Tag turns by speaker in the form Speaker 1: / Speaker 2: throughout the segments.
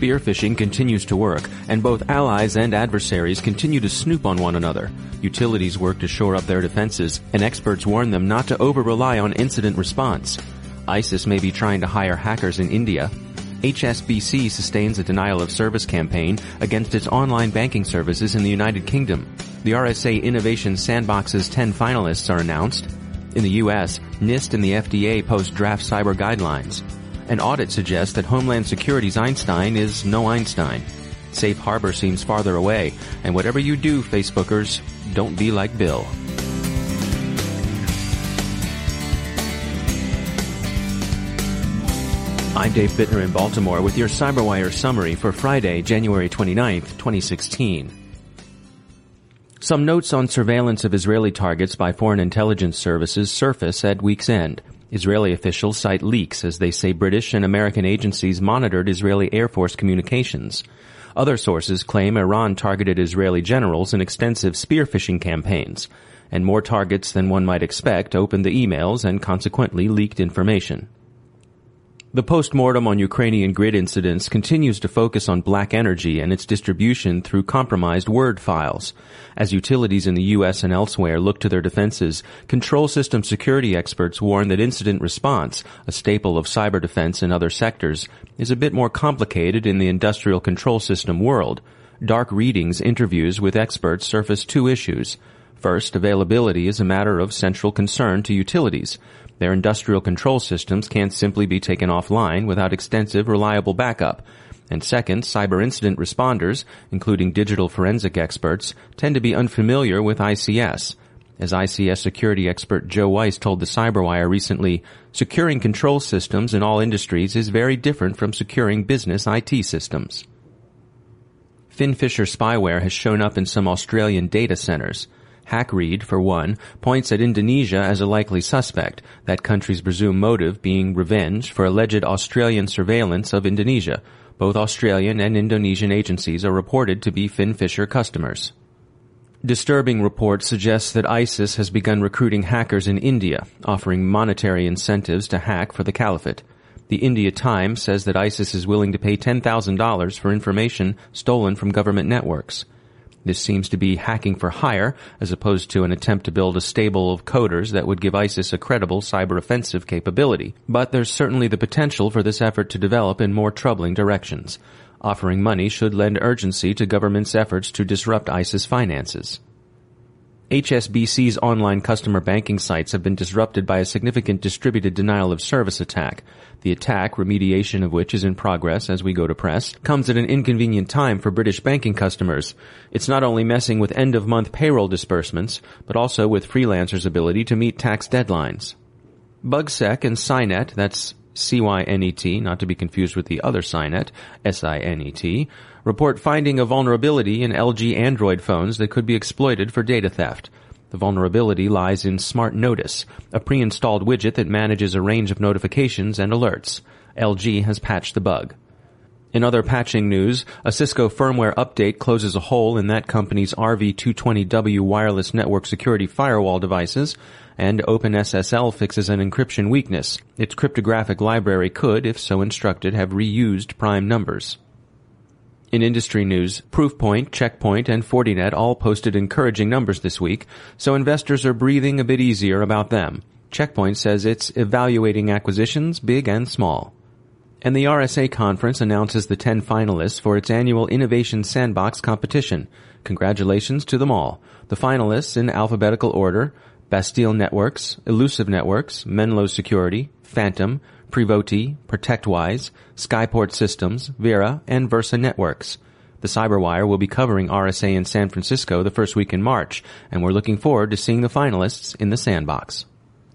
Speaker 1: Spear phishing continues to work, and both allies and adversaries continue to snoop on one another. Utilities work to shore up their defenses, and experts warn them not to over-rely on incident response. ISIS may be trying to hire hackers in India. HSBC sustains a denial of service campaign against its online banking services in the United Kingdom. The RSA Innovation Sandbox's 10 finalists are announced. In the US, NIST and the FDA post draft cyber guidelines. An audit suggests that Homeland Security's Einstein is no Einstein. Safe harbor seems farther away, and whatever you do, Facebookers, don't be like Bill. I'm Dave Bittner in Baltimore with your CyberWire summary for Friday, January 29th, 2016. Some notes on surveillance of Israeli targets by foreign intelligence services surface at week's end. Israeli officials cite leaks as they say British and American agencies monitored Israeli Air Force communications. Other sources claim Iran targeted Israeli generals in extensive spear phishing campaigns, and more targets than one might expect opened the emails and consequently leaked information. The post-mortem on Ukrainian grid incidents continues to focus on BlackEnergy and its distribution through compromised Word files. As utilities in the U.S. and elsewhere look to their defenses, control system security experts warn that incident response, a staple of cyber defense in other sectors, is a bit more complicated in the industrial control system world. Dark Readings interviews with experts surface two issues. First, availability is a matter of central concern to utilities. Their industrial control systems can't simply be taken offline without extensive, reliable backup. And second, cyber incident responders, including digital forensic experts, tend to be unfamiliar with ICS. As ICS security expert Joe Weiss told the Cyberwire recently, securing control systems in all industries is very different from securing business IT systems. FinFisher spyware has shown up in some Australian data centers. HackRead, for one, points at Indonesia as a likely suspect, that country's presumed motive being revenge for alleged Australian surveillance of Indonesia. Both Australian and Indonesian agencies are reported to be FinFisher customers. Disturbing reports suggest that ISIS has begun recruiting hackers in India, offering monetary incentives to hack for the caliphate. The India Times says that ISIS is willing to pay $10,000 for information stolen from government networks. This seems to be hacking for hire, as opposed to an attempt to build a stable of coders that would give ISIS a credible cyber offensive capability. But there's certainly the potential for this effort to develop in more troubling directions. Offering money should lend urgency to government's efforts to disrupt ISIS finances. HSBC's online customer banking sites have been disrupted by a significant distributed denial of service attack. The attack, remediation of which is in progress as we go to press, comes at an inconvenient time for British banking customers. It's not only messing with end of month payroll disbursements, but also with freelancers' ability to meet tax deadlines. BugSec and Cynet, that's C-Y-N-E-T, not to be confused with the other Cynet, S-I-N-E-T, report finding a vulnerability in LG Android phones that could be exploited for data theft. The vulnerability lies in Smart Notice, a pre-installed widget that manages a range of notifications and alerts. LG has patched the bug. In other patching news, a Cisco firmware update closes a hole in that company's RV220W wireless network security firewall devices, and OpenSSL fixes an encryption weakness. Its cryptographic library could, if so instructed, have reused prime numbers. In industry news, Proofpoint, Checkpoint, and Fortinet all posted encouraging numbers this week, so investors are breathing a bit easier about them. Checkpoint says it's evaluating acquisitions, big and small. And the RSA conference announces the 10 finalists for its annual Innovation Sandbox competition. Congratulations to them all. The finalists in alphabetical order, Bastille Networks, Illusive Networks, Menlo Security, Phantom, Prevoty, ProtectWise, Skyport Systems, Vera, and Versa Networks. The Cyberwire will be covering RSA in San Francisco the first week in March, and we're looking forward to seeing the finalists in the sandbox.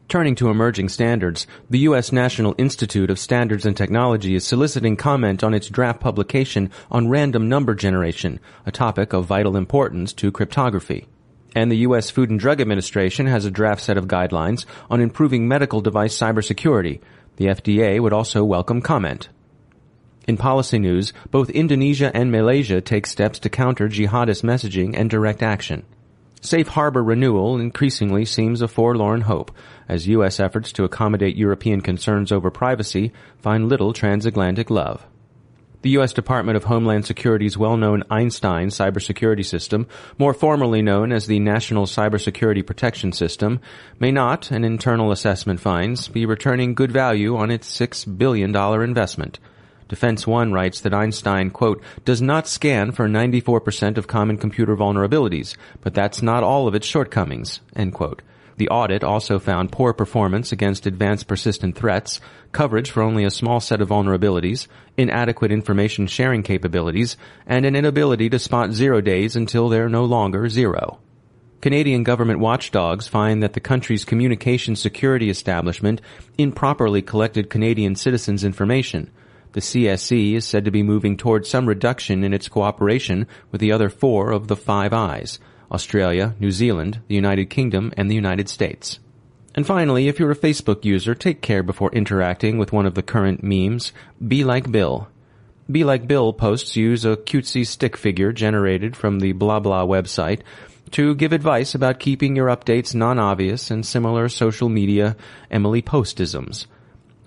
Speaker 1: Turning to emerging standards, the U.S. National Institute of Standards and Technology is soliciting comment on its draft publication on random number generation, a topic of vital importance to cryptography. And the U.S. Food and Drug Administration has a draft set of guidelines on improving medical device cybersecurity. The FDA would also welcome comment. In policy news, both Indonesia and Malaysia take steps to counter jihadist messaging and direct action. Safe harbor renewal increasingly seems a forlorn hope, as U.S. efforts to accommodate European concerns over privacy find little transatlantic love. The U.S. Department of Homeland Security's well-known Einstein cybersecurity system, more formally known as the National Cybersecurity Protection System, may not, an internal assessment finds, be returning good value on its $6 billion investment. Defense One writes that Einstein, quote, does not scan for 94% of common computer vulnerabilities, but that's not all of its shortcomings, end quote. The audit also found poor performance against advanced persistent threats, coverage for only a small set of vulnerabilities, inadequate information sharing capabilities, and an inability to spot zero days until they're no longer zero. Canadian government watchdogs find that the country's communication security establishment improperly collected Canadian citizens' information. The CSC is said to be moving toward some reduction in its cooperation with the other four of the Five Eyes. Australia, New Zealand, the United Kingdom, and the United States. And finally, if you're a Facebook user, take care before interacting with one of the current memes. Be like Bill. Be Like Bill posts use a cutesy stick figure generated from the blah blah website to give advice about keeping your updates non-obvious and similar social media Emily Postisms.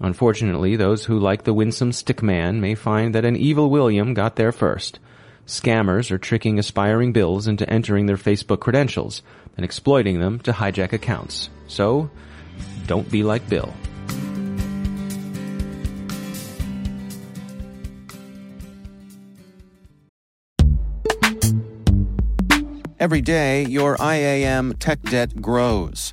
Speaker 1: Unfortunately, those who like the winsome stick man may find that an evil William got there first. Scammers are tricking aspiring bills into entering their Facebook credentials and exploiting them to hijack accounts. So, don't be like Bill.
Speaker 2: Every day, your IAM tech debt grows.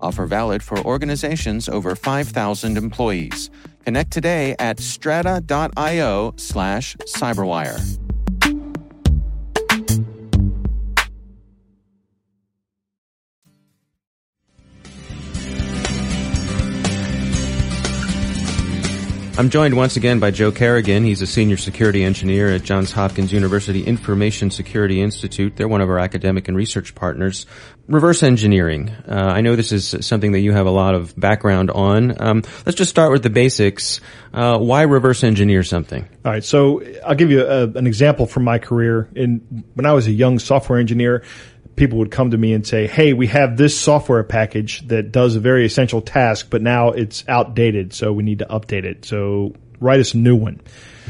Speaker 2: Offer valid for organizations over 5,000 employees. Connect today at strata.io slash cyberwire.
Speaker 1: I'm joined once again by Joe Carrigan. He's a senior security engineer at Johns Hopkins University Information Security Institute. They're one of our academic and research partners. Reverse engineering. Uh, I know this is something that you have a lot of background on. Um, let's just start with the basics. Uh, why reverse engineer something?
Speaker 3: All right. So I'll give you a, an example from my career. In when I was a young software engineer, people would come to me and say, Hey, we have this software package that does a very essential task, but now it's outdated. So we need to update it. So write us a new one.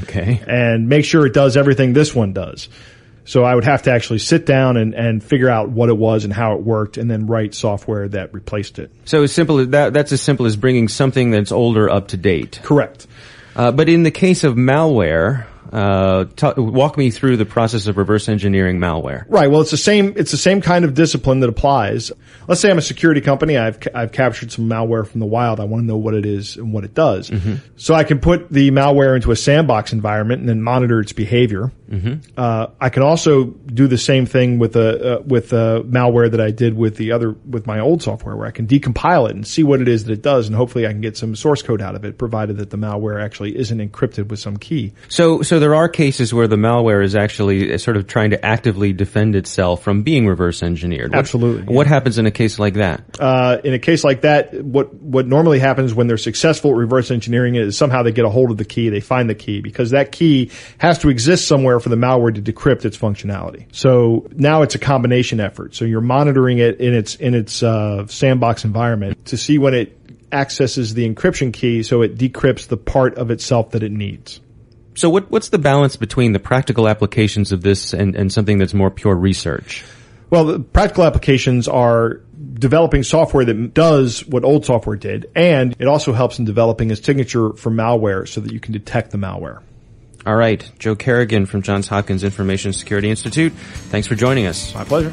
Speaker 1: Okay.
Speaker 3: And make sure it does everything this one does. So I would have to actually sit down and, and figure out what it was and how it worked and then write software that replaced it.
Speaker 4: So as simple as that, that's as simple as bringing something that's older up to date.
Speaker 3: Correct.
Speaker 4: Uh, but in the case of malware, uh, t- walk me through the process of reverse engineering malware.
Speaker 3: Right. Well, it's the same. It's the same kind of discipline that applies. Let's say I'm a security company. I've I've captured some malware from the wild. I want to know what it is and what it does. Mm-hmm. So I can put the malware into a sandbox environment and then monitor its behavior. Mm-hmm. Uh, I can also do the same thing with a uh, with a malware that I did with the other with my old software, where I can decompile it and see what it is that it does, and hopefully I can get some source code out of it, provided that the malware actually isn't encrypted with some key.
Speaker 4: So so there are cases where the malware is actually sort of trying to actively defend itself from being reverse engineered. What,
Speaker 3: Absolutely.
Speaker 4: What yeah. happens in a case like that?
Speaker 3: Uh, in a case like that, what what normally happens when they're successful at reverse engineering it is somehow they get a hold of the key, they find the key because that key has to exist somewhere for the malware to decrypt its functionality. So now it's a combination effort. So you're monitoring it in its in its uh, sandbox environment to see when it accesses the encryption key, so it decrypts the part of itself that it needs.
Speaker 4: So what, what's the balance between the practical applications of this and, and something that's more pure research?
Speaker 3: Well, the practical applications are developing software that does what old software did, and it also helps in developing a signature for malware so that you can detect the malware.
Speaker 4: All right. Joe Carrigan from Johns Hopkins Information Security Institute. Thanks for joining us.
Speaker 3: My pleasure.